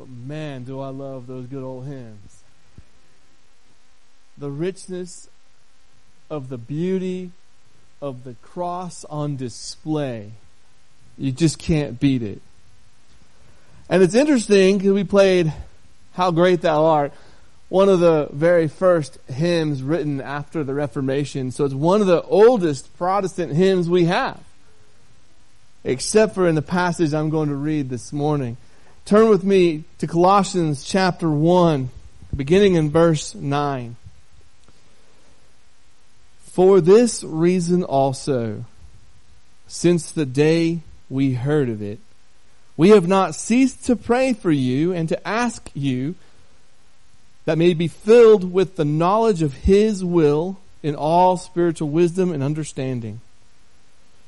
But man, do I love those good old hymns. The richness of the beauty of the cross on display. You just can't beat it. And it's interesting because we played How Great Thou Art, one of the very first hymns written after the Reformation. So it's one of the oldest Protestant hymns we have. Except for in the passage I'm going to read this morning. Turn with me to Colossians chapter 1, beginning in verse 9. For this reason also, since the day we heard of it, we have not ceased to pray for you and to ask you that may be filled with the knowledge of His will in all spiritual wisdom and understanding,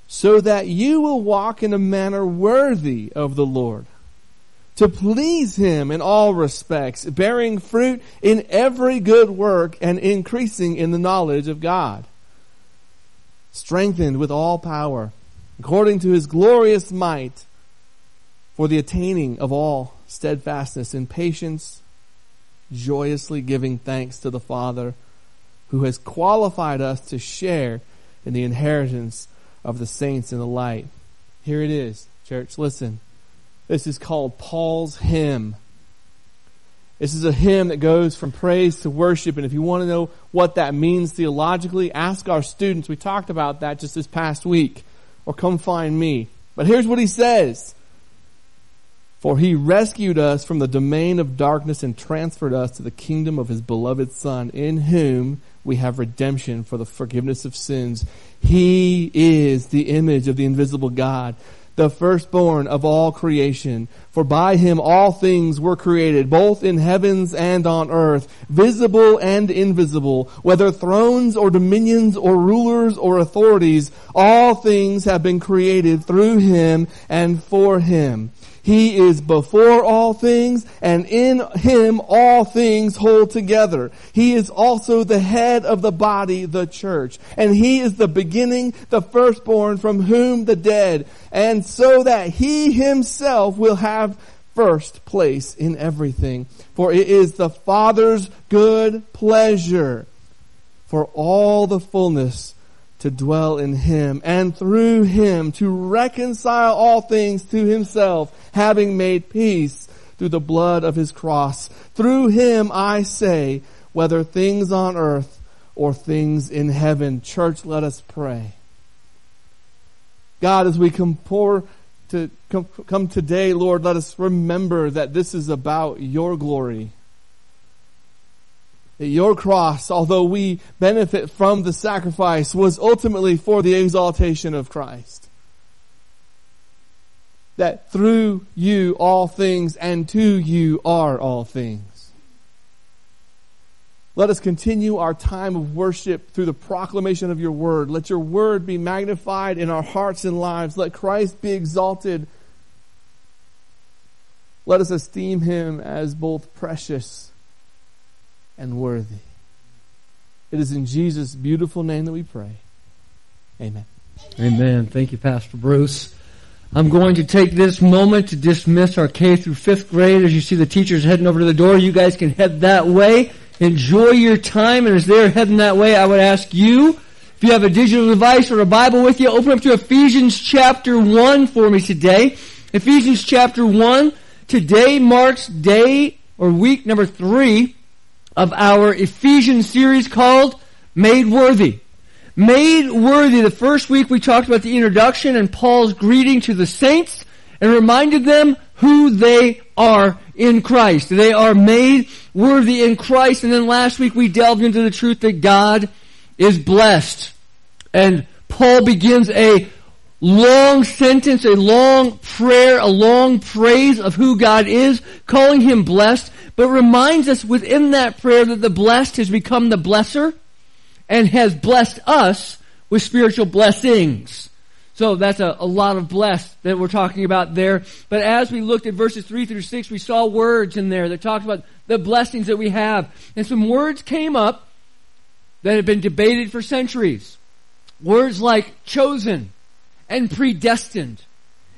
so that you will walk in a manner worthy of the Lord, to please Him in all respects, bearing fruit in every good work and increasing in the knowledge of God, strengthened with all power, according to His glorious might, for the attaining of all steadfastness and patience, joyously giving thanks to the Father who has qualified us to share in the inheritance of the saints in the light. Here it is, church. Listen. This is called Paul's hymn. This is a hymn that goes from praise to worship. And if you want to know what that means theologically, ask our students. We talked about that just this past week. Or come find me. But here's what he says. For he rescued us from the domain of darkness and transferred us to the kingdom of his beloved Son, in whom we have redemption for the forgiveness of sins. He is the image of the invisible God, the firstborn of all creation. For by him all things were created, both in heavens and on earth, visible and invisible, whether thrones or dominions or rulers or authorities, all things have been created through him and for him. He is before all things, and in him all things hold together. He is also the head of the body, the church. And he is the beginning, the firstborn from whom the dead, and so that he himself will have first place in everything. For it is the Father's good pleasure for all the fullness to dwell in him and through him to reconcile all things to himself, having made peace through the blood of his cross. Through him I say, whether things on earth or things in heaven. Church, let us pray. God, as we come pour to come, come today, Lord, let us remember that this is about your glory that your cross, although we benefit from the sacrifice, was ultimately for the exaltation of Christ. That through you all things and to you are all things. Let us continue our time of worship through the proclamation of your word. Let your word be magnified in our hearts and lives. Let Christ be exalted. Let us esteem him as both precious and worthy. It is in Jesus' beautiful name that we pray. Amen. Amen. Thank you, Pastor Bruce. I'm going to take this moment to dismiss our K through fifth grade. As you see the teachers heading over to the door, you guys can head that way. Enjoy your time. And as they're heading that way, I would ask you, if you have a digital device or a Bible with you, open up to Ephesians chapter 1 for me today. Ephesians chapter 1. Today marks day or week number three of our Ephesians series called Made Worthy. Made Worthy. The first week we talked about the introduction and Paul's greeting to the saints and reminded them who they are in Christ. They are made worthy in Christ. And then last week we delved into the truth that God is blessed. And Paul begins a long sentence, a long prayer, a long praise of who God is, calling him blessed but reminds us within that prayer that the blessed has become the blesser and has blessed us with spiritual blessings. So that's a, a lot of blessed that we're talking about there. But as we looked at verses 3 through 6, we saw words in there that talked about the blessings that we have. And some words came up that have been debated for centuries. Words like chosen and predestined.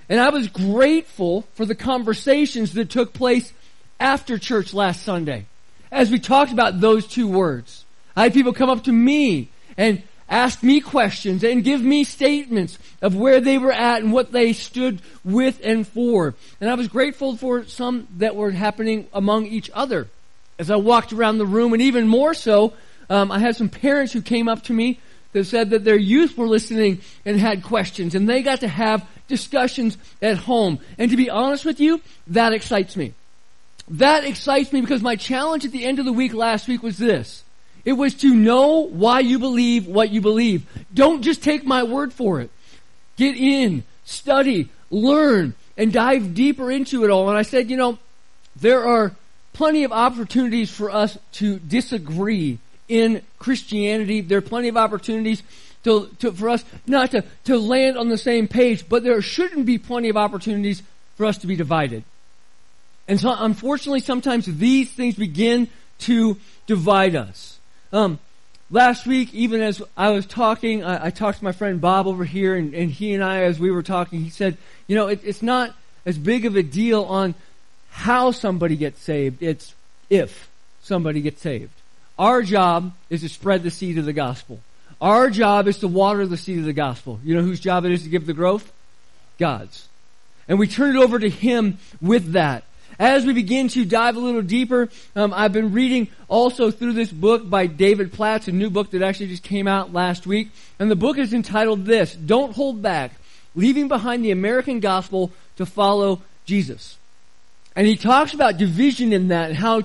And I was grateful for the conversations that took place after church last Sunday as we talked about those two words. I had people come up to me and ask me questions and give me statements of where they were at and what they stood with and for. And I was grateful for some that were happening among each other as I walked around the room. And even more so, um, I had some parents who came up to me that said that their youth were listening and had questions and they got to have discussions at home. And to be honest with you, that excites me. That excites me because my challenge at the end of the week last week was this. It was to know why you believe what you believe. Don't just take my word for it. Get in, study, learn, and dive deeper into it all. And I said, you know, there are plenty of opportunities for us to disagree in Christianity. There are plenty of opportunities to, to, for us not to, to land on the same page, but there shouldn't be plenty of opportunities for us to be divided. And so unfortunately sometimes these things begin to divide us. Um, last week, even as I was talking, I, I, talked to my friend Bob over here, and, and, he and I, as we were talking, he said, you know, it, it's not as big of a deal on how somebody gets saved, it's if somebody gets saved. Our job is to spread the seed of the gospel. Our job is to water the seed of the gospel. You know whose job it is to give the growth? God's. And we turn it over to Him with that. As we begin to dive a little deeper, um, I've been reading also through this book by David Platt, a new book that actually just came out last week. And the book is entitled this, Don't Hold Back, Leaving Behind the American Gospel to Follow Jesus. And he talks about division in that and how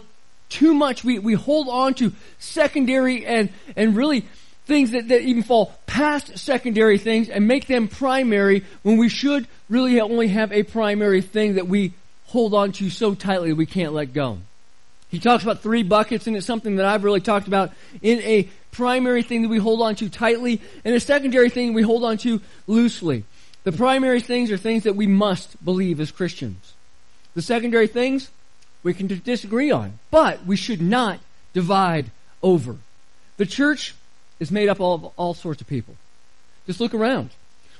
too much we, we hold on to secondary and, and really things that, that even fall past secondary things and make them primary when we should really only have a primary thing that we hold on to so tightly we can't let go. He talks about three buckets, and it's something that I've really talked about in a primary thing that we hold on to tightly, and a secondary thing we hold on to loosely. The primary things are things that we must believe as Christians. The secondary things we can disagree on, but we should not divide over. The church is made up of all sorts of people. Just look around.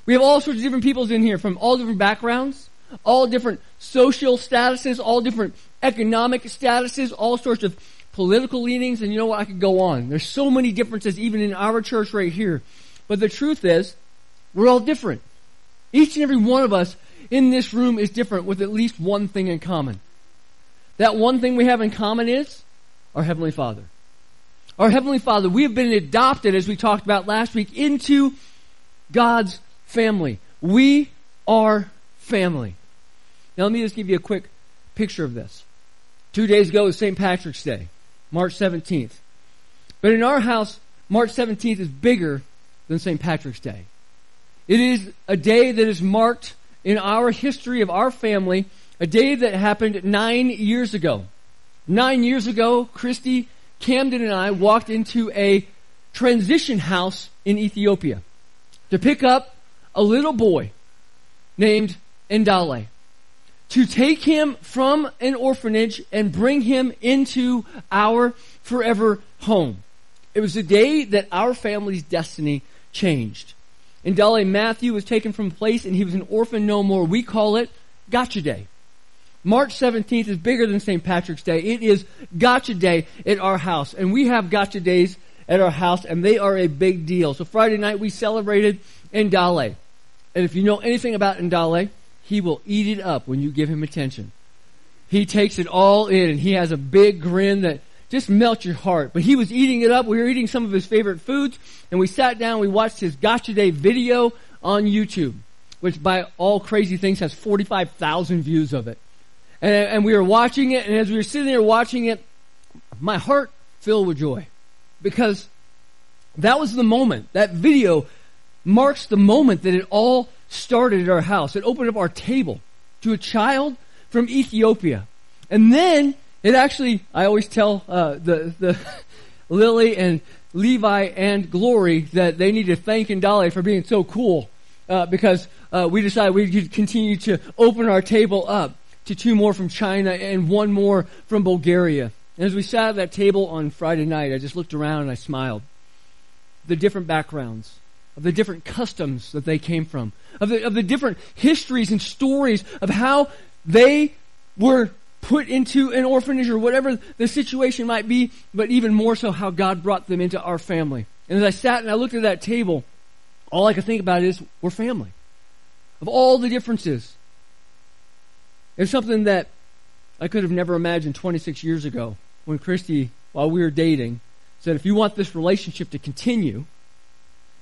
We have all sorts of different peoples in here from all different backgrounds, all different social statuses, all different economic statuses, all sorts of political leanings, and you know what? I could go on. There's so many differences even in our church right here. But the truth is, we're all different. Each and every one of us in this room is different with at least one thing in common. That one thing we have in common is our Heavenly Father. Our Heavenly Father, we have been adopted, as we talked about last week, into God's family. We are family. Now let me just give you a quick picture of this. Two days ago was St. Patrick's Day, March 17th. But in our house, March 17th is bigger than St. Patrick's Day. It is a day that is marked in our history of our family, a day that happened nine years ago. Nine years ago, Christy, Camden, and I walked into a transition house in Ethiopia to pick up a little boy named Ndale to take him from an orphanage and bring him into our forever home. It was the day that our family's destiny changed. Ndale Matthew was taken from place and he was an orphan no more. We call it Gotcha Day. March 17th is bigger than St. Patrick's Day. It is Gotcha Day at our house. And we have Gotcha Days at our house and they are a big deal. So Friday night we celebrated Ndale. And if you know anything about Ndale, he will eat it up when you give him attention. He takes it all in and he has a big grin that just melts your heart. But he was eating it up. We were eating some of his favorite foods and we sat down, we watched his Gotcha Day video on YouTube, which by all crazy things has 45,000 views of it. And, and we were watching it and as we were sitting there watching it, my heart filled with joy because that was the moment. That video marks the moment that it all started at our house. It opened up our table to a child from Ethiopia. And then it actually, I always tell uh, the, the Lily and Levi and Glory that they need to thank Ndale for being so cool uh, because uh, we decided we could continue to open our table up to two more from China and one more from Bulgaria. And as we sat at that table on Friday night, I just looked around and I smiled. The different backgrounds, of the different customs that they came from, of the, of the different histories and stories of how they were put into an orphanage or whatever the situation might be, but even more so how God brought them into our family. And as I sat and I looked at that table, all I could think about is we're family. Of all the differences. It's something that I could have never imagined 26 years ago when Christy, while we were dating, said, if you want this relationship to continue,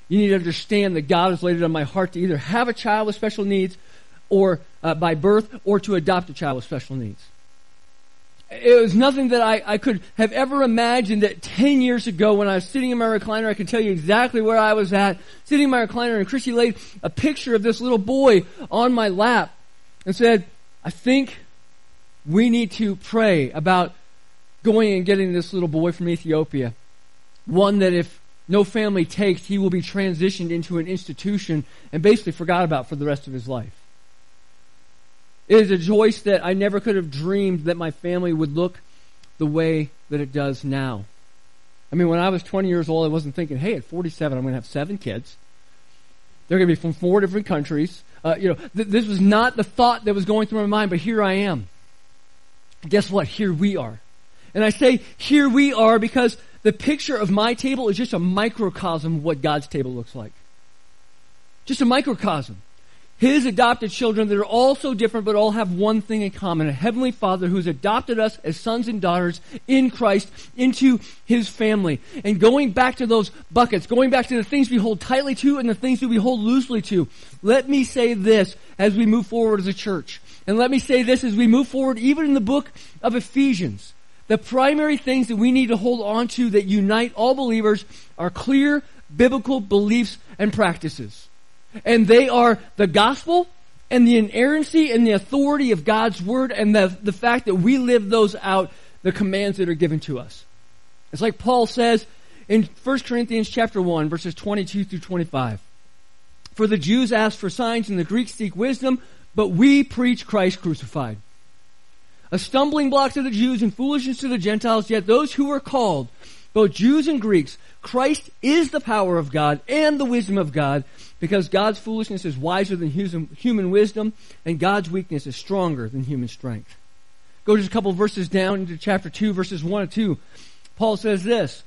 you need to understand that God has laid it on my heart to either have a child with special needs or uh, by birth or to adopt a child with special needs. It was nothing that I, I could have ever imagined that 10 years ago when I was sitting in my recliner, I can tell you exactly where I was at, sitting in my recliner, and Christy laid a picture of this little boy on my lap and said, I think we need to pray about going and getting this little boy from Ethiopia. One that if no family takes, he will be transitioned into an institution and basically forgot about for the rest of his life. It is a choice that I never could have dreamed that my family would look the way that it does now. I mean, when I was 20 years old, I wasn't thinking, hey, at 47, I'm going to have seven kids. They're going to be from four different countries. Uh, you know, th- this was not the thought that was going through my mind, but here I am. Guess what? Here we are. And I say, here we are because the picture of my table is just a microcosm of what God's table looks like. Just a microcosm. His adopted children that are all so different but all have one thing in common a heavenly father who's adopted us as sons and daughters in christ into his family. And going back to those buckets going back to the things we hold tightly to and the things that we hold loosely to let me say this as we move forward as a church. And let me say this as we move forward even in the book of ephesians the primary things that we need to hold on to that unite all believers are clear biblical beliefs and practices and they are the gospel and the inerrancy and the authority of God's word and the, the fact that we live those out, the commands that are given to us. It's like Paul says in 1 Corinthians chapter 1 verses 22 through 25. For the Jews ask for signs and the Greeks seek wisdom, but we preach Christ crucified. A stumbling block to the Jews and foolishness to the Gentiles, yet those who are called, both Jews and Greeks, Christ is the power of God and the wisdom of God, because God's foolishness is wiser than human wisdom, and God's weakness is stronger than human strength. Go just a couple verses down into chapter 2, verses 1 and 2. Paul says this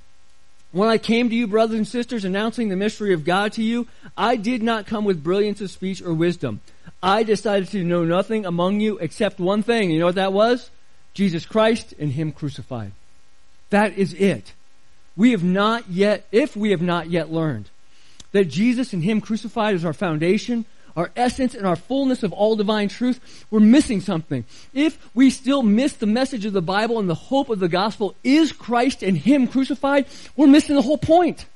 When I came to you, brothers and sisters, announcing the mystery of God to you, I did not come with brilliance of speech or wisdom. I decided to know nothing among you except one thing. You know what that was? Jesus Christ and Him crucified. That is it. We have not yet, if we have not yet learned, that Jesus and Him crucified is our foundation, our essence, and our fullness of all divine truth, we're missing something. If we still miss the message of the Bible and the hope of the gospel is Christ and Him crucified, we're missing the whole point.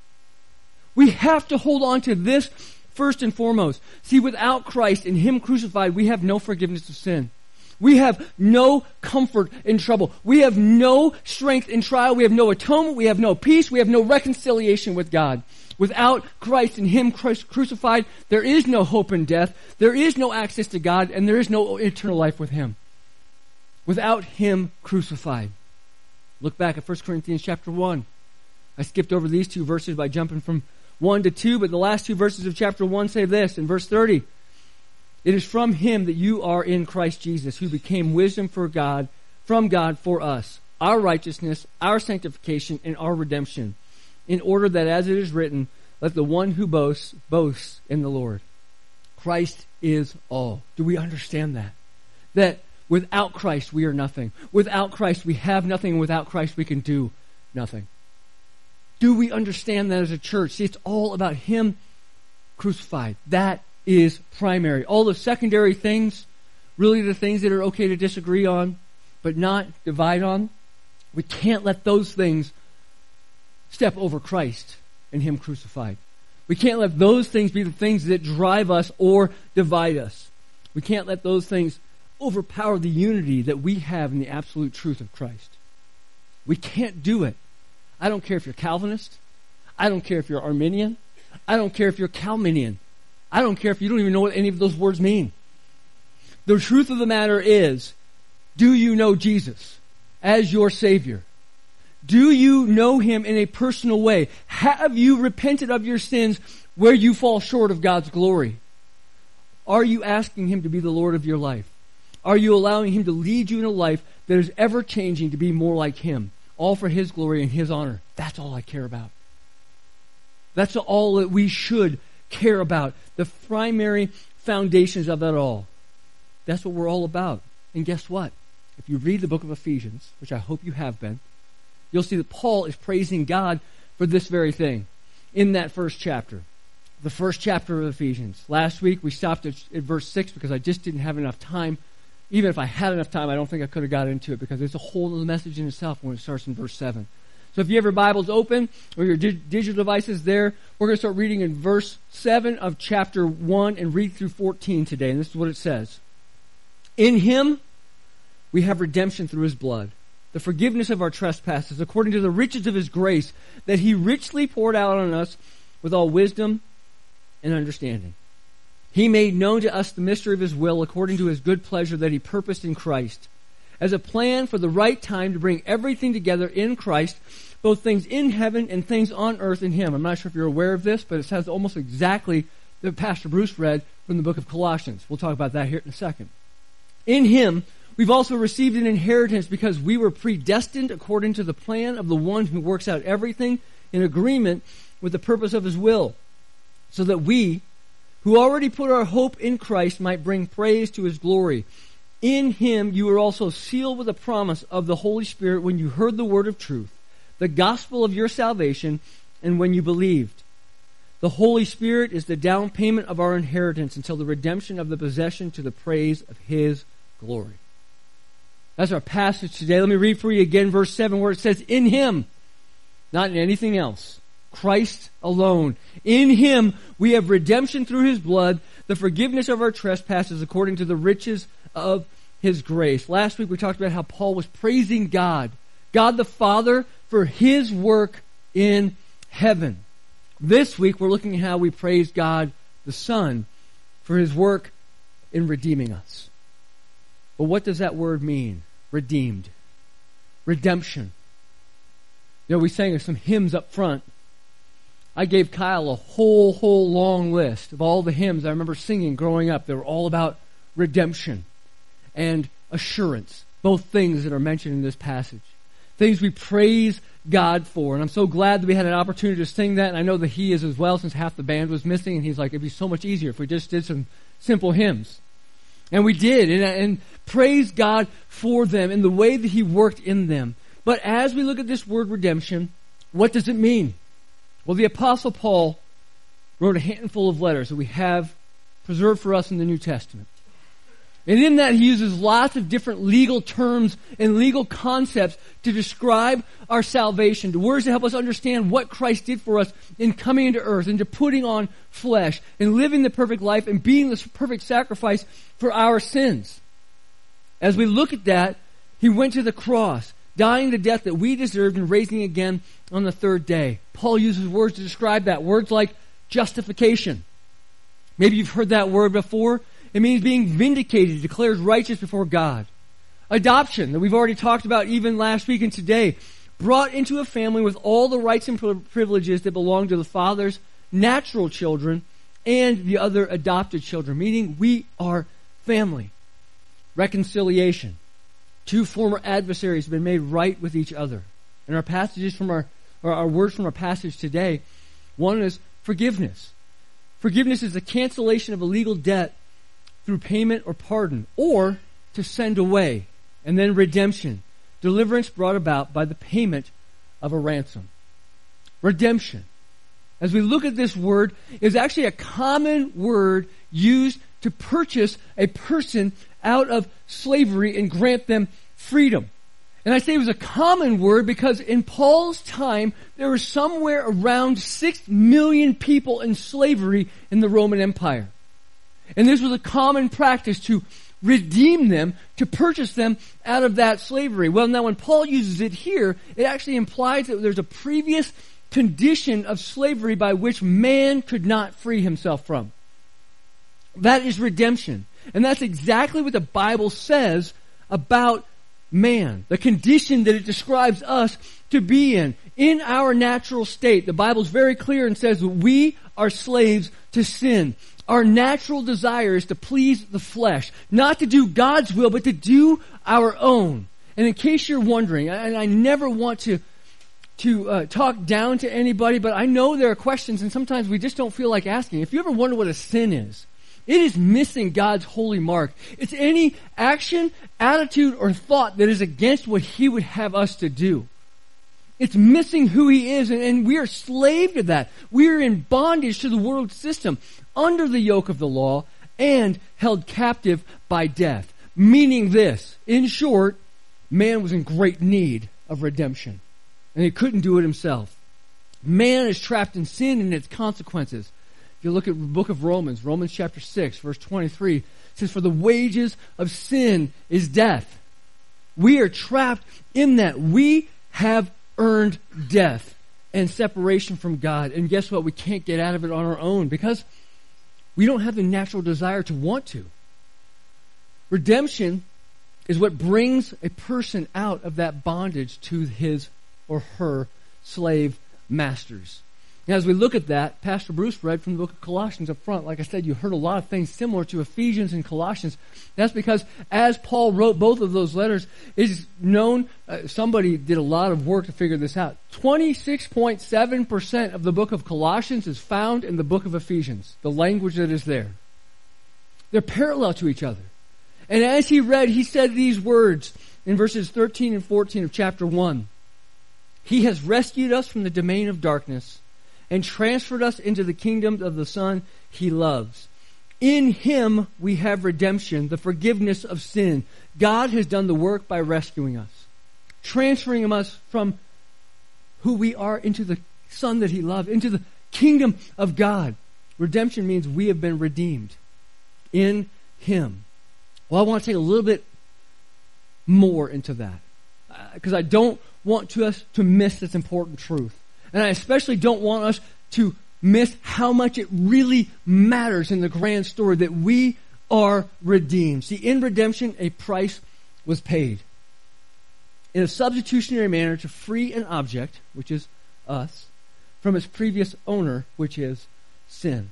We have to hold on to this first and foremost. See, without Christ and Him crucified, we have no forgiveness of sin. We have no comfort in trouble. We have no strength in trial. We have no atonement. We have no peace. We have no reconciliation with God. Without Christ and Him crucified, there is no hope in death. There is no access to God, and there is no eternal life with Him. Without Him crucified. Look back at 1 Corinthians chapter 1. I skipped over these two verses by jumping from 1 to 2, but the last two verses of chapter 1 say this in verse 30. It is from Him that you are in Christ Jesus, who became wisdom for God, from God for us, our righteousness, our sanctification, and our redemption in order that as it is written, let the one who boasts boast in the Lord. Christ is all. Do we understand that? That without Christ we are nothing. Without Christ we have nothing. Without Christ we can do nothing. Do we understand that as a church? See, it's all about Him crucified. That is primary. All the secondary things, really the things that are okay to disagree on, but not divide on, we can't let those things step over Christ and Him crucified. We can't let those things be the things that drive us or divide us. We can't let those things overpower the unity that we have in the absolute truth of Christ. We can't do it. I don't care if you're Calvinist. I don't care if you're Arminian. I don't care if you're Calminian. I don't care if you don't even know what any of those words mean. The truth of the matter is, do you know Jesus as your Savior? Do you know Him in a personal way? Have you repented of your sins where you fall short of God's glory? Are you asking Him to be the Lord of your life? Are you allowing Him to lead you in a life that is ever changing to be more like Him, all for His glory and His honor. That's all I care about. That's all that we should care about. The primary foundations of that all. That's what we're all about. And guess what? If you read the book of Ephesians, which I hope you have been, you'll see that Paul is praising God for this very thing in that first chapter. The first chapter of Ephesians. Last week we stopped at, at verse 6 because I just didn't have enough time. Even if I had enough time, I don't think I could have got into it because it's a whole message in itself when it starts in verse 7. So if you have your Bibles open or your di- digital devices there, we're going to start reading in verse 7 of chapter 1 and read through 14 today. And this is what it says. In him we have redemption through his blood, the forgiveness of our trespasses, according to the riches of his grace, that he richly poured out on us with all wisdom and understanding. He made known to us the mystery of his will according to his good pleasure that he purposed in Christ, as a plan for the right time to bring everything together in Christ, both things in heaven and things on earth in him. I'm not sure if you're aware of this, but it says almost exactly that Pastor Bruce read from the book of Colossians. We'll talk about that here in a second. In him, we've also received an inheritance because we were predestined according to the plan of the one who works out everything in agreement with the purpose of his will, so that we, who already put our hope in Christ, might bring praise to his glory. In him you were also sealed with the promise of the Holy Spirit when you heard the word of truth, the gospel of your salvation, and when you believed. The Holy Spirit is the down payment of our inheritance until the redemption of the possession to the praise of his glory. That's our passage today. Let me read for you again verse 7 where it says, In Him, not in anything else. Christ alone. In Him we have redemption through His blood, the forgiveness of our trespasses according to the riches of His grace. Last week we talked about how Paul was praising God, God the Father, for His work in heaven. This week we're looking at how we praise God the Son for His work in redeeming us. But what does that word mean? Redeemed. Redemption. You know, we sang some hymns up front. I gave Kyle a whole, whole long list of all the hymns I remember singing growing up. They were all about redemption and assurance. Both things that are mentioned in this passage. Things we praise God for. And I'm so glad that we had an opportunity to sing that. And I know that he is as well since half the band was missing. And he's like, it'd be so much easier if we just did some simple hymns. And we did, and, and praise God for them and the way that He worked in them. But as we look at this word redemption, what does it mean? Well, the Apostle Paul wrote a handful of letters that we have preserved for us in the New Testament. And in that, he uses lots of different legal terms and legal concepts to describe our salvation, to words to help us understand what Christ did for us in coming into earth, into putting on flesh, and living the perfect life, and being the perfect sacrifice for our sins. As we look at that, he went to the cross, dying the death that we deserved and raising again on the third day. Paul uses words to describe that. Words like justification. Maybe you've heard that word before. It means being vindicated, declared righteous before God. Adoption, that we've already talked about even last week and today, brought into a family with all the rights and privileges that belong to the father's natural children and the other adopted children, meaning we are family. Reconciliation. Two former adversaries have been made right with each other. And our passages from our, our words from our passage today, one is forgiveness. Forgiveness is the cancellation of a legal debt through payment or pardon, or to send away. And then redemption, deliverance brought about by the payment of a ransom. Redemption. As we look at this word, is actually a common word used to purchase a person out of slavery and grant them freedom. And I say it was a common word because in Paul's time, there were somewhere around six million people in slavery in the Roman Empire. And this was a common practice to redeem them, to purchase them out of that slavery. Well, now when Paul uses it here, it actually implies that there's a previous condition of slavery by which man could not free himself from. That is redemption. And that's exactly what the Bible says about man. The condition that it describes us to be in. In our natural state, the Bible is very clear and says we are slaves to sin. Our natural desire is to please the flesh. Not to do God's will, but to do our own. And in case you're wondering, and I never want to to uh, talk down to anybody, but I know there are questions, and sometimes we just don't feel like asking. If you ever wonder what a sin is, it is missing God's holy mark. It's any action, attitude, or thought that is against what He would have us to do. It's missing who He is, and, and we are slave to that. We are in bondage to the world system, under the yoke of the law, and held captive by death. Meaning this, in short, man was in great need of redemption, and he couldn't do it himself. Man is trapped in sin and its consequences. You look at the book of Romans, Romans chapter 6, verse 23, says, For the wages of sin is death. We are trapped in that. We have earned death and separation from God. And guess what? We can't get out of it on our own because we don't have the natural desire to want to. Redemption is what brings a person out of that bondage to his or her slave masters. Now, as we look at that, Pastor Bruce read from the book of Colossians up front. Like I said, you heard a lot of things similar to Ephesians and Colossians. That's because as Paul wrote both of those letters, it is known, uh, somebody did a lot of work to figure this out. 26.7% of the book of Colossians is found in the book of Ephesians, the language that is there. They're parallel to each other. And as he read, he said these words in verses 13 and 14 of chapter 1. He has rescued us from the domain of darkness and transferred us into the kingdom of the Son he loves. In him we have redemption, the forgiveness of sin. God has done the work by rescuing us, transferring us from who we are into the Son that he loved, into the kingdom of God. Redemption means we have been redeemed in him. Well, I want to take a little bit more into that because uh, I don't want to us to miss this important truth. And I especially don't want us to miss how much it really matters in the grand story that we are redeemed. See, in redemption, a price was paid. In a substitutionary manner to free an object, which is us, from its previous owner, which is sin.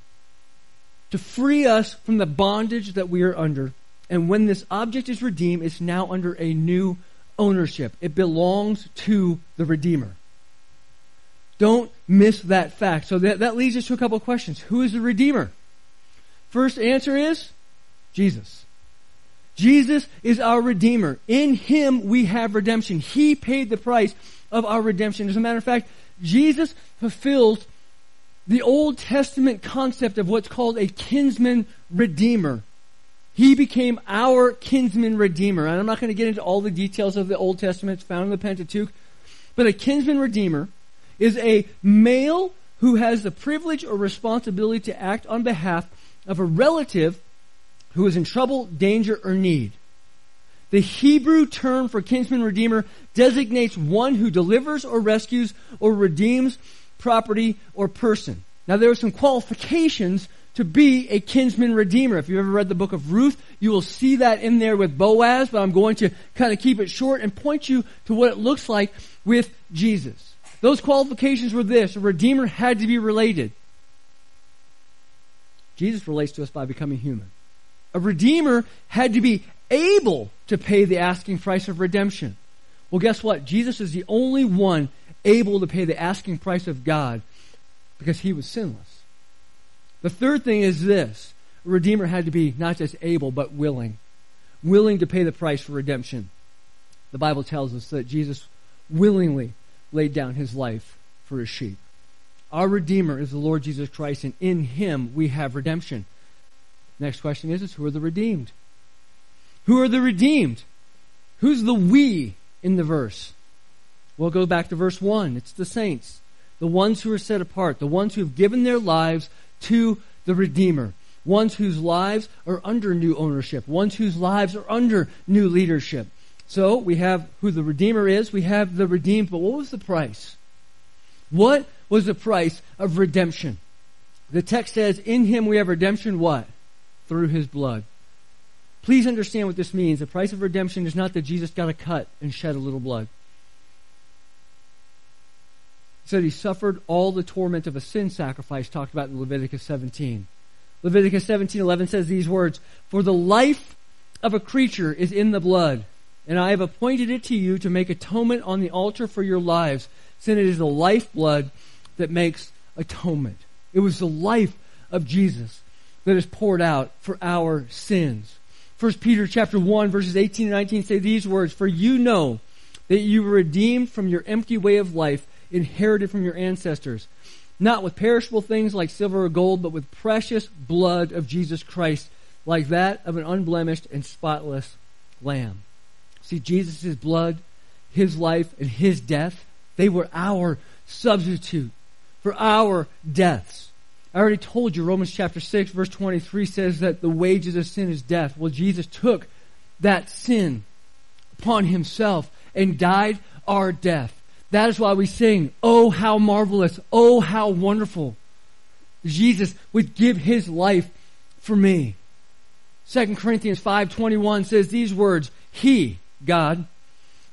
To free us from the bondage that we are under. And when this object is redeemed, it's now under a new ownership. It belongs to the Redeemer. Don't miss that fact. So that, that leads us to a couple of questions. Who is the Redeemer? First answer is Jesus. Jesus is our Redeemer. In Him we have redemption. He paid the price of our redemption. As a matter of fact, Jesus fulfills the Old Testament concept of what's called a kinsman redeemer. He became our kinsman redeemer. And I'm not going to get into all the details of the Old Testament. It's found in the Pentateuch. But a kinsman redeemer is a male who has the privilege or responsibility to act on behalf of a relative who is in trouble, danger, or need. The Hebrew term for kinsman redeemer designates one who delivers or rescues or redeems property or person. Now there are some qualifications to be a kinsman redeemer. If you've ever read the book of Ruth, you will see that in there with Boaz, but I'm going to kind of keep it short and point you to what it looks like with Jesus. Those qualifications were this a Redeemer had to be related. Jesus relates to us by becoming human. A Redeemer had to be able to pay the asking price of redemption. Well, guess what? Jesus is the only one able to pay the asking price of God because he was sinless. The third thing is this a Redeemer had to be not just able, but willing. Willing to pay the price for redemption. The Bible tells us that Jesus willingly laid down his life for his sheep. Our Redeemer is the Lord Jesus Christ, and in him we have redemption. Next question is, is who are the redeemed? Who are the redeemed? Who's the we in the verse? We'll go back to verse 1. It's the saints, the ones who are set apart, the ones who have given their lives to the Redeemer, ones whose lives are under new ownership, ones whose lives are under new leadership. So we have who the Redeemer is, we have the redeemed, but what was the price? What was the price of redemption? The text says, In him we have redemption, what? Through his blood. Please understand what this means. The price of redemption is not that Jesus got a cut and shed a little blood. He said he suffered all the torment of a sin sacrifice talked about in Leviticus 17. Leviticus 17:11 says these words, "For the life of a creature is in the blood, and I have appointed it to you to make atonement on the altar for your lives, since it is the lifeblood that makes atonement. It was the life of Jesus that is poured out for our sins. 1 Peter chapter 1 verses 18 and 19 say these words, For you know that you were redeemed from your empty way of life, inherited from your ancestors, not with perishable things like silver or gold, but with precious blood of Jesus Christ, like that of an unblemished and spotless lamb. See, Jesus' blood, his life, and his death, they were our substitute for our deaths. I already told you Romans chapter 6 verse 23 says that the wages of sin is death. Well, Jesus took that sin upon himself and died our death. That is why we sing, Oh, how marvelous, oh, how wonderful. Jesus would give his life for me. 2 Corinthians 5:21 says these words, He, God,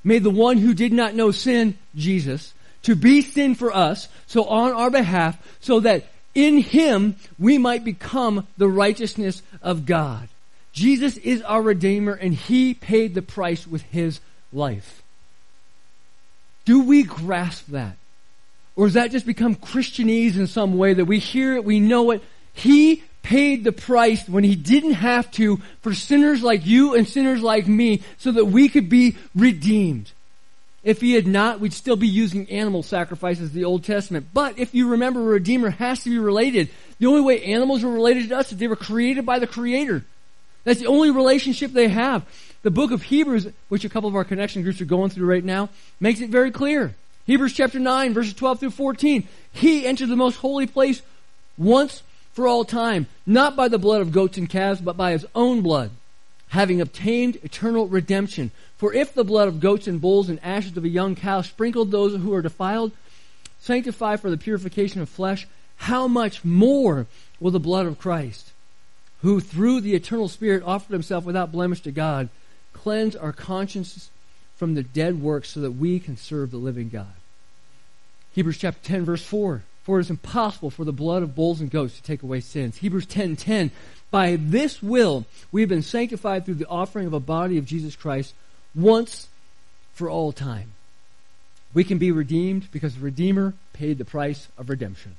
made the one who did not know sin, Jesus, to be sin for us, so on our behalf, so that in him we might become the righteousness of God. Jesus is our Redeemer and he paid the price with his life. Do we grasp that? Or does that just become Christianese in some way that we hear it, we know it? He paid the price when he didn't have to for sinners like you and sinners like me so that we could be redeemed. If he had not, we'd still be using animal sacrifices the Old Testament. But if you remember, a Redeemer has to be related. The only way animals were related to us is they were created by the Creator. That's the only relationship they have. The book of Hebrews, which a couple of our connection groups are going through right now, makes it very clear. Hebrews chapter 9, verses 12 through 14. He entered the most holy place once for all time, not by the blood of goats and calves, but by his own blood, having obtained eternal redemption. For if the blood of goats and bulls and ashes of a young cow sprinkled those who are defiled, sanctify for the purification of flesh, how much more will the blood of Christ, who through the eternal Spirit offered himself without blemish to God, cleanse our consciences from the dead works so that we can serve the living God? Hebrews chapter 10 verse 4. For it is impossible for the blood of bulls and goats to take away sins. Hebrews 10:10. 10, 10, By this will we have been sanctified through the offering of a body of Jesus Christ once for all time. We can be redeemed because the Redeemer paid the price of redemption.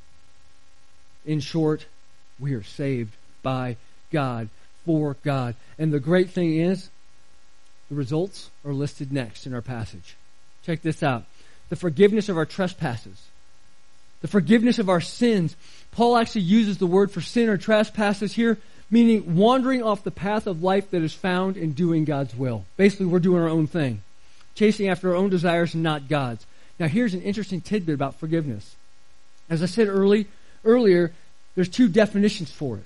In short, we are saved by God, for God. And the great thing is, the results are listed next in our passage. Check this out. The forgiveness of our trespasses. The forgiveness of our sins. Paul actually uses the word for sin or trespasses here meaning wandering off the path of life that is found in doing God's will. Basically, we're doing our own thing, chasing after our own desires and not God's. Now, here's an interesting tidbit about forgiveness. As I said early, earlier, there's two definitions for it.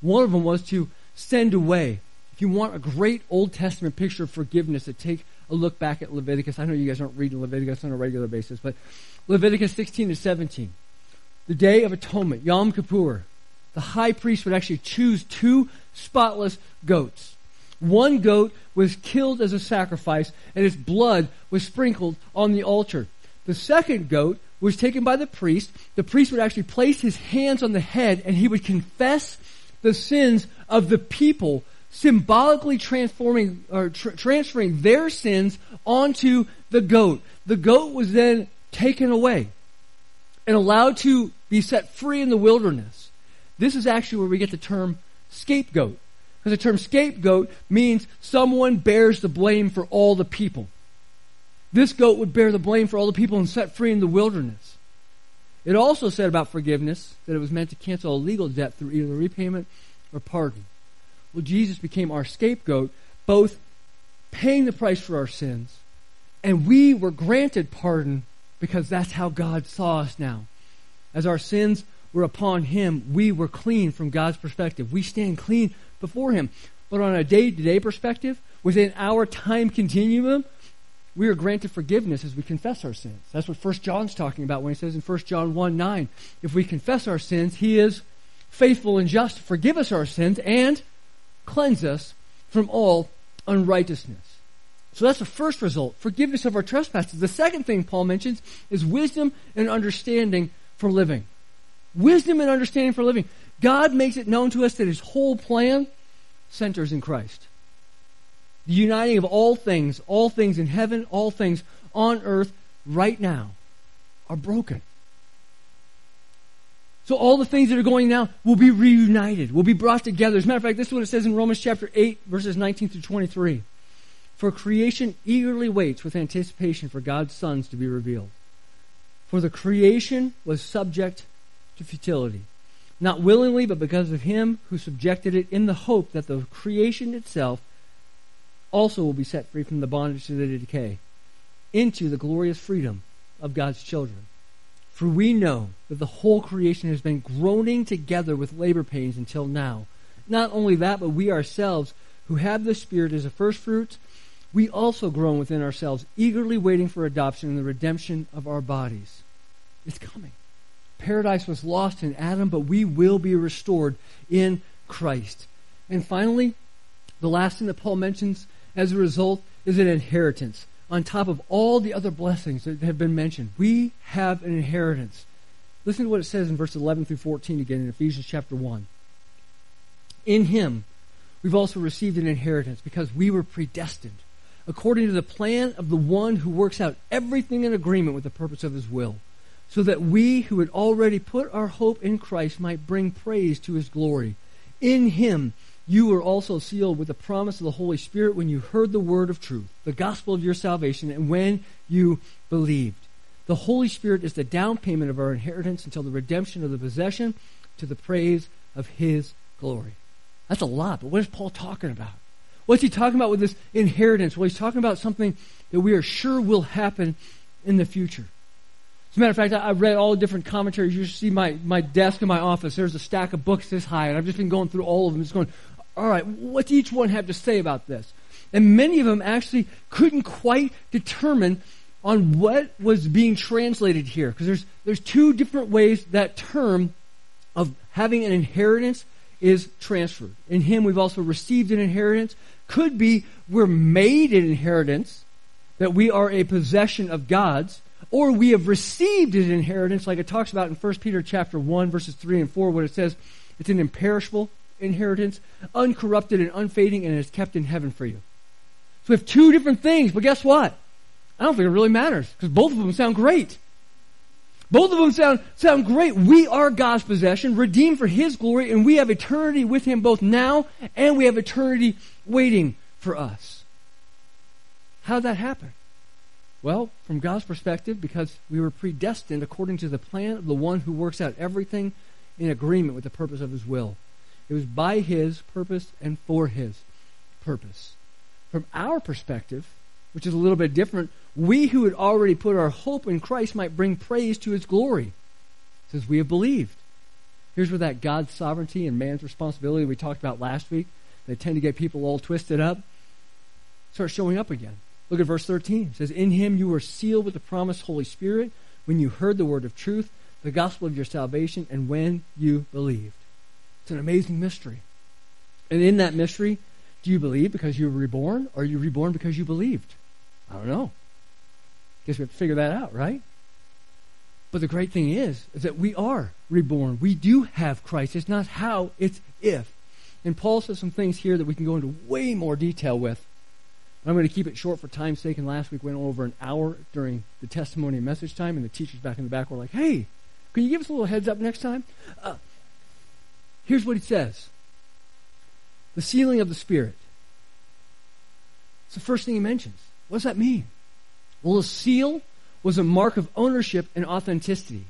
One of them was to send away. If you want a great Old Testament picture of forgiveness, to take a look back at Leviticus. I know you guys aren't reading Leviticus on a regular basis, but Leviticus 16 to 17. The Day of Atonement, Yom Kippur the high priest would actually choose two spotless goats. One goat was killed as a sacrifice, and its blood was sprinkled on the altar. The second goat was taken by the priest. The priest would actually place his hands on the head, and he would confess the sins of the people, symbolically transforming or tra- transferring their sins onto the goat. The goat was then taken away and allowed to be set free in the wilderness. This is actually where we get the term scapegoat. Because the term scapegoat means someone bears the blame for all the people. This goat would bear the blame for all the people and set free in the wilderness. It also said about forgiveness that it was meant to cancel a legal debt through either repayment or pardon. Well, Jesus became our scapegoat, both paying the price for our sins, and we were granted pardon because that's how God saw us now. As our sins were upon him, we were clean from God's perspective. We stand clean before him. But on a day to day perspective, within our time continuum, we are granted forgiveness as we confess our sins. That's what 1 John's talking about when he says in 1 John 1 9, if we confess our sins, he is faithful and just to forgive us our sins and cleanse us from all unrighteousness. So that's the first result, forgiveness of our trespasses. The second thing Paul mentions is wisdom and understanding for living. Wisdom and understanding for living. God makes it known to us that his whole plan centers in Christ. the uniting of all things, all things in heaven, all things on earth right now are broken. So all the things that are going now will be reunited, will be brought together. As a matter of fact, this is what it says in Romans chapter 8, verses 19 through 23. For creation eagerly waits with anticipation for God's sons to be revealed. For the creation was subject to futility, not willingly, but because of him who subjected it in the hope that the creation itself also will be set free from the bondage to the decay into the glorious freedom of God's children. For we know that the whole creation has been groaning together with labor pains until now. Not only that, but we ourselves, who have the Spirit as a first fruit, we also groan within ourselves, eagerly waiting for adoption and the redemption of our bodies. It's coming. Paradise was lost in Adam, but we will be restored in Christ. And finally, the last thing that Paul mentions as a result is an inheritance on top of all the other blessings that have been mentioned. We have an inheritance. Listen to what it says in verse 11 through 14 again in Ephesians chapter 1. In him, we've also received an inheritance because we were predestined according to the plan of the one who works out everything in agreement with the purpose of his will, so that we who had already put our hope in Christ might bring praise to his glory. In him, you were also sealed with the promise of the Holy Spirit when you heard the word of truth, the gospel of your salvation, and when you believed. The Holy Spirit is the down payment of our inheritance until the redemption of the possession to the praise of His glory. That's a lot, but what is Paul talking about? What's he talking about with this inheritance? Well, he's talking about something that we are sure will happen in the future. As a matter of fact, I've read all the different commentaries. You see my, my desk in my office. There's a stack of books this high, and I've just been going through all of them, just going, all right, what does each one have to say about this? And many of them actually couldn't quite determine on what was being translated here. Because there's, there's two different ways that term of having an inheritance is transferred. In Him, we've also received an inheritance. Could be we're made an inheritance, that we are a possession of God's, or we have received an inheritance, like it talks about in 1 Peter chapter 1, verses 3 and 4, where it says it's an imperishable, inheritance, uncorrupted and unfading, and is kept in heaven for you. So we have two different things, but guess what? I don't think it really matters because both of them sound great. Both of them sound, sound great. We are God's possession, redeemed for His glory, and we have eternity with Him both now and we have eternity waiting for us. How did that happen? Well, from God's perspective, because we were predestined according to the plan of the one who works out everything in agreement with the purpose of His will. It was by His purpose and for His purpose. From our perspective, which is a little bit different, we who had already put our hope in Christ might bring praise to His glory, since we have believed. Here's where that God's sovereignty and man's responsibility we talked about last week, they tend to get people all twisted up, Start showing up again. Look at verse 13. It says, In him you were sealed with the promised Holy Spirit when you heard the word of truth, the gospel of your salvation, and when you believed. It's an amazing mystery. And in that mystery, do you believe because you were reborn, or are you reborn because you believed? I don't know. Guess we have to figure that out, right? But the great thing is, is that we are reborn. We do have Christ. It's not how, it's if. And Paul says some things here that we can go into way more detail with. I'm going to keep it short for time's sake. And last week went over an hour during the testimony and message time, and the teachers back in the back were like, "Hey, can you give us a little heads up next time?" Uh, Here's what he says the sealing of the Spirit. It's the first thing he mentions. What does that mean? Well, a seal was a mark of ownership and authenticity.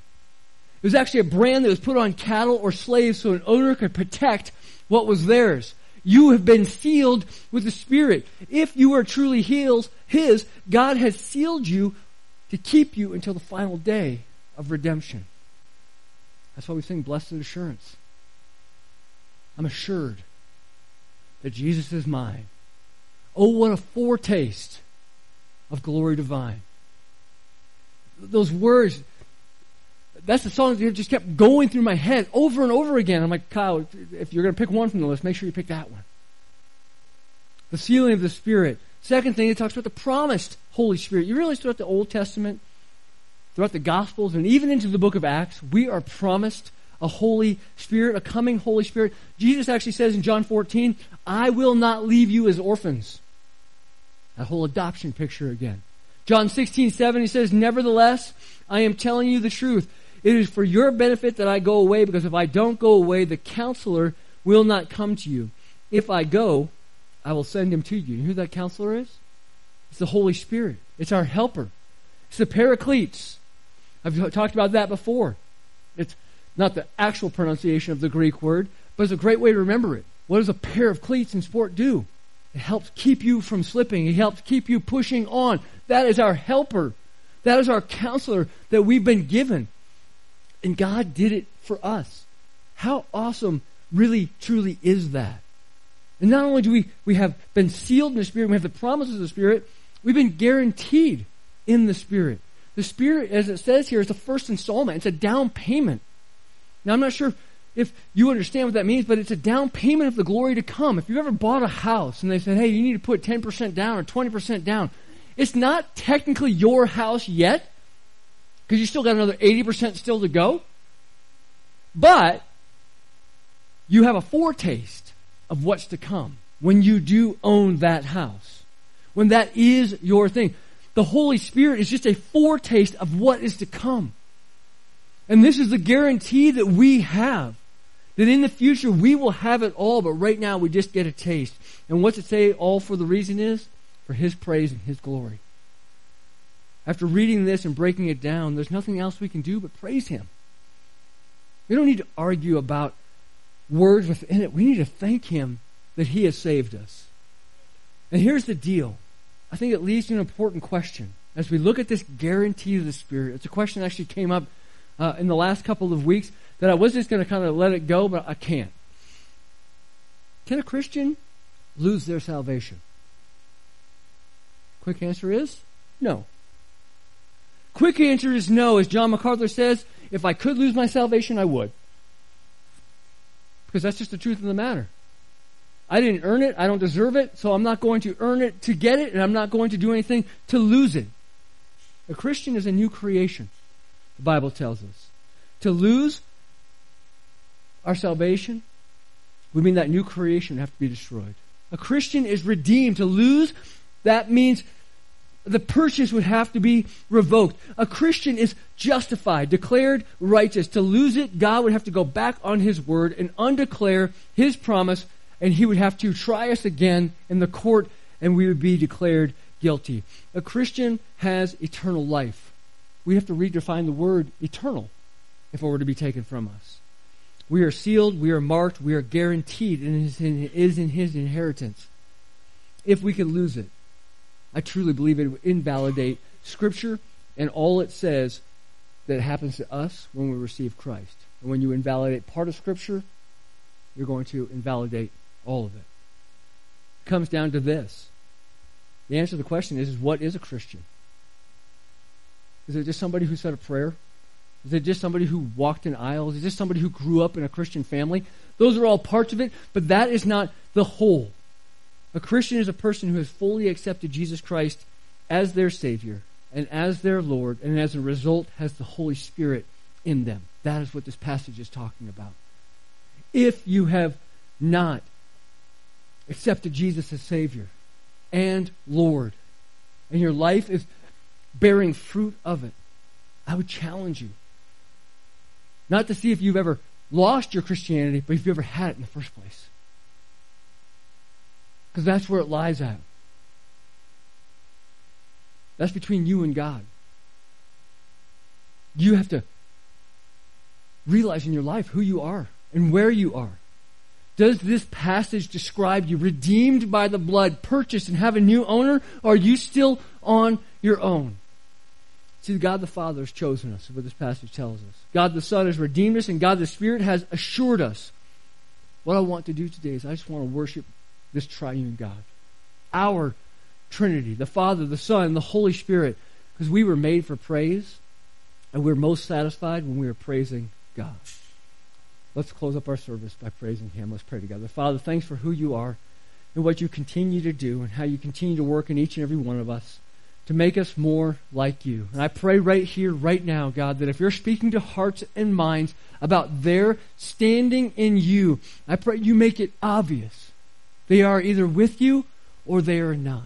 It was actually a brand that was put on cattle or slaves so an owner could protect what was theirs. You have been sealed with the Spirit. If you are truly heals, His, God has sealed you to keep you until the final day of redemption. That's why we sing Blessed Assurance. I'm assured that Jesus is mine. Oh, what a foretaste of glory divine. Those words, that's the song that just kept going through my head over and over again. I'm like, Kyle, if you're going to pick one from the list, make sure you pick that one. The sealing of the Spirit. Second thing, it talks about the promised Holy Spirit. You realize throughout the Old Testament, throughout the Gospels, and even into the book of Acts, we are promised a Holy Spirit, a coming Holy Spirit. Jesus actually says in John 14, I will not leave you as orphans. That whole adoption picture again. John 16, 7, he says, Nevertheless, I am telling you the truth. It is for your benefit that I go away, because if I don't go away, the counselor will not come to you. If I go, I will send him to you. You know who that counselor is? It's the Holy Spirit. It's our helper. It's the paracletes. I've talked about that before. It's not the actual pronunciation of the Greek word, but it's a great way to remember it. What does a pair of cleats in sport do? It helps keep you from slipping. It helps keep you pushing on. That is our helper. That is our counselor that we've been given. And God did it for us. How awesome really truly is that? And not only do we, we have been sealed in the Spirit, we have the promises of the Spirit, we've been guaranteed in the Spirit. The Spirit, as it says here, is the first installment. It's a down payment. Now, I'm not sure if you understand what that means, but it's a down payment of the glory to come. If you've ever bought a house and they said, hey, you need to put 10% down or 20% down, it's not technically your house yet because you still got another 80% still to go. But you have a foretaste of what's to come when you do own that house. When that is your thing. The Holy Spirit is just a foretaste of what is to come. And this is the guarantee that we have. That in the future we will have it all, but right now we just get a taste. And what's it say all for the reason is? For His praise and His glory. After reading this and breaking it down, there's nothing else we can do but praise Him. We don't need to argue about words within it. We need to thank Him that He has saved us. And here's the deal. I think it leads to an important question. As we look at this guarantee of the Spirit, it's a question that actually came up uh, in the last couple of weeks that I was just going to kind of let it go, but I can't. Can a Christian lose their salvation? Quick answer is no. Quick answer is no. As John MacArthur says, if I could lose my salvation, I would. Because that's just the truth of the matter. I didn't earn it. I don't deserve it. So I'm not going to earn it to get it, and I'm not going to do anything to lose it. A Christian is a new creation, the Bible tells us. To lose our salvation we mean that new creation have to be destroyed. A Christian is redeemed. To lose, that means the purchase would have to be revoked. A Christian is justified, declared righteous. To lose it, God would have to go back on His word and undeclare His promise, and He would have to try us again in the court, and we would be declared guilty. A Christian has eternal life. We have to redefine the word eternal if it were to be taken from us. We are sealed, we are marked, we are guaranteed, and it is in His inheritance. If we could lose it, I truly believe it would invalidate Scripture and all it says that happens to us when we receive Christ. And when you invalidate part of Scripture, you're going to invalidate all of it. It comes down to this. The answer to the question is, is what is a Christian? Is it just somebody who said a prayer? Is it just somebody who walked in aisles? Is it just somebody who grew up in a Christian family? Those are all parts of it, but that is not the whole. A Christian is a person who has fully accepted Jesus Christ as their Savior and as their Lord, and as a result has the Holy Spirit in them. That is what this passage is talking about. If you have not accepted Jesus as Savior and Lord, and your life is bearing fruit of it, I would challenge you not to see if you've ever lost your Christianity, but if you ever had it in the first place. Because that's where it lies at. That's between you and God. You have to realize in your life who you are and where you are. Does this passage describe you redeemed by the blood, purchased, and have a new owner? Or are you still on your own? See, God the Father has chosen us, what this passage tells us. God the Son has redeemed us, and God the Spirit has assured us. What I want to do today is I just want to worship this triune God. Our Trinity, the Father, the Son, the Holy Spirit, because we were made for praise, and we're most satisfied when we are praising God. Let's close up our service by praising Him. Let's pray together. Father, thanks for who you are and what you continue to do and how you continue to work in each and every one of us to make us more like you. And I pray right here, right now, God, that if you're speaking to hearts and minds about their standing in you, I pray you make it obvious. They are either with you or they are not.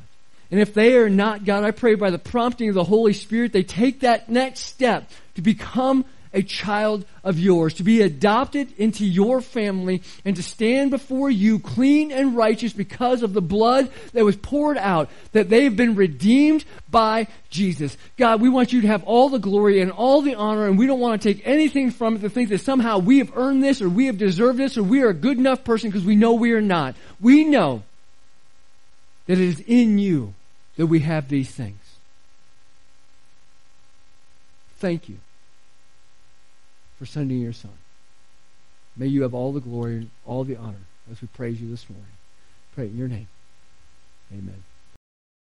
And if they are not, God, I pray by the prompting of the Holy Spirit, they take that next step to become a child of yours, to be adopted into your family, and to stand before you clean and righteous because of the blood that was poured out, that they've been redeemed by Jesus. God, we want you to have all the glory and all the honor, and we don't want to take anything from it to think that somehow we have earned this or we have deserved this or we are a good enough person because we know we are not. We know that it is in you that we have these things. Thank you for sending your Son. May you have all the glory and all the honor as we praise you this morning. Pray in your name. Amen.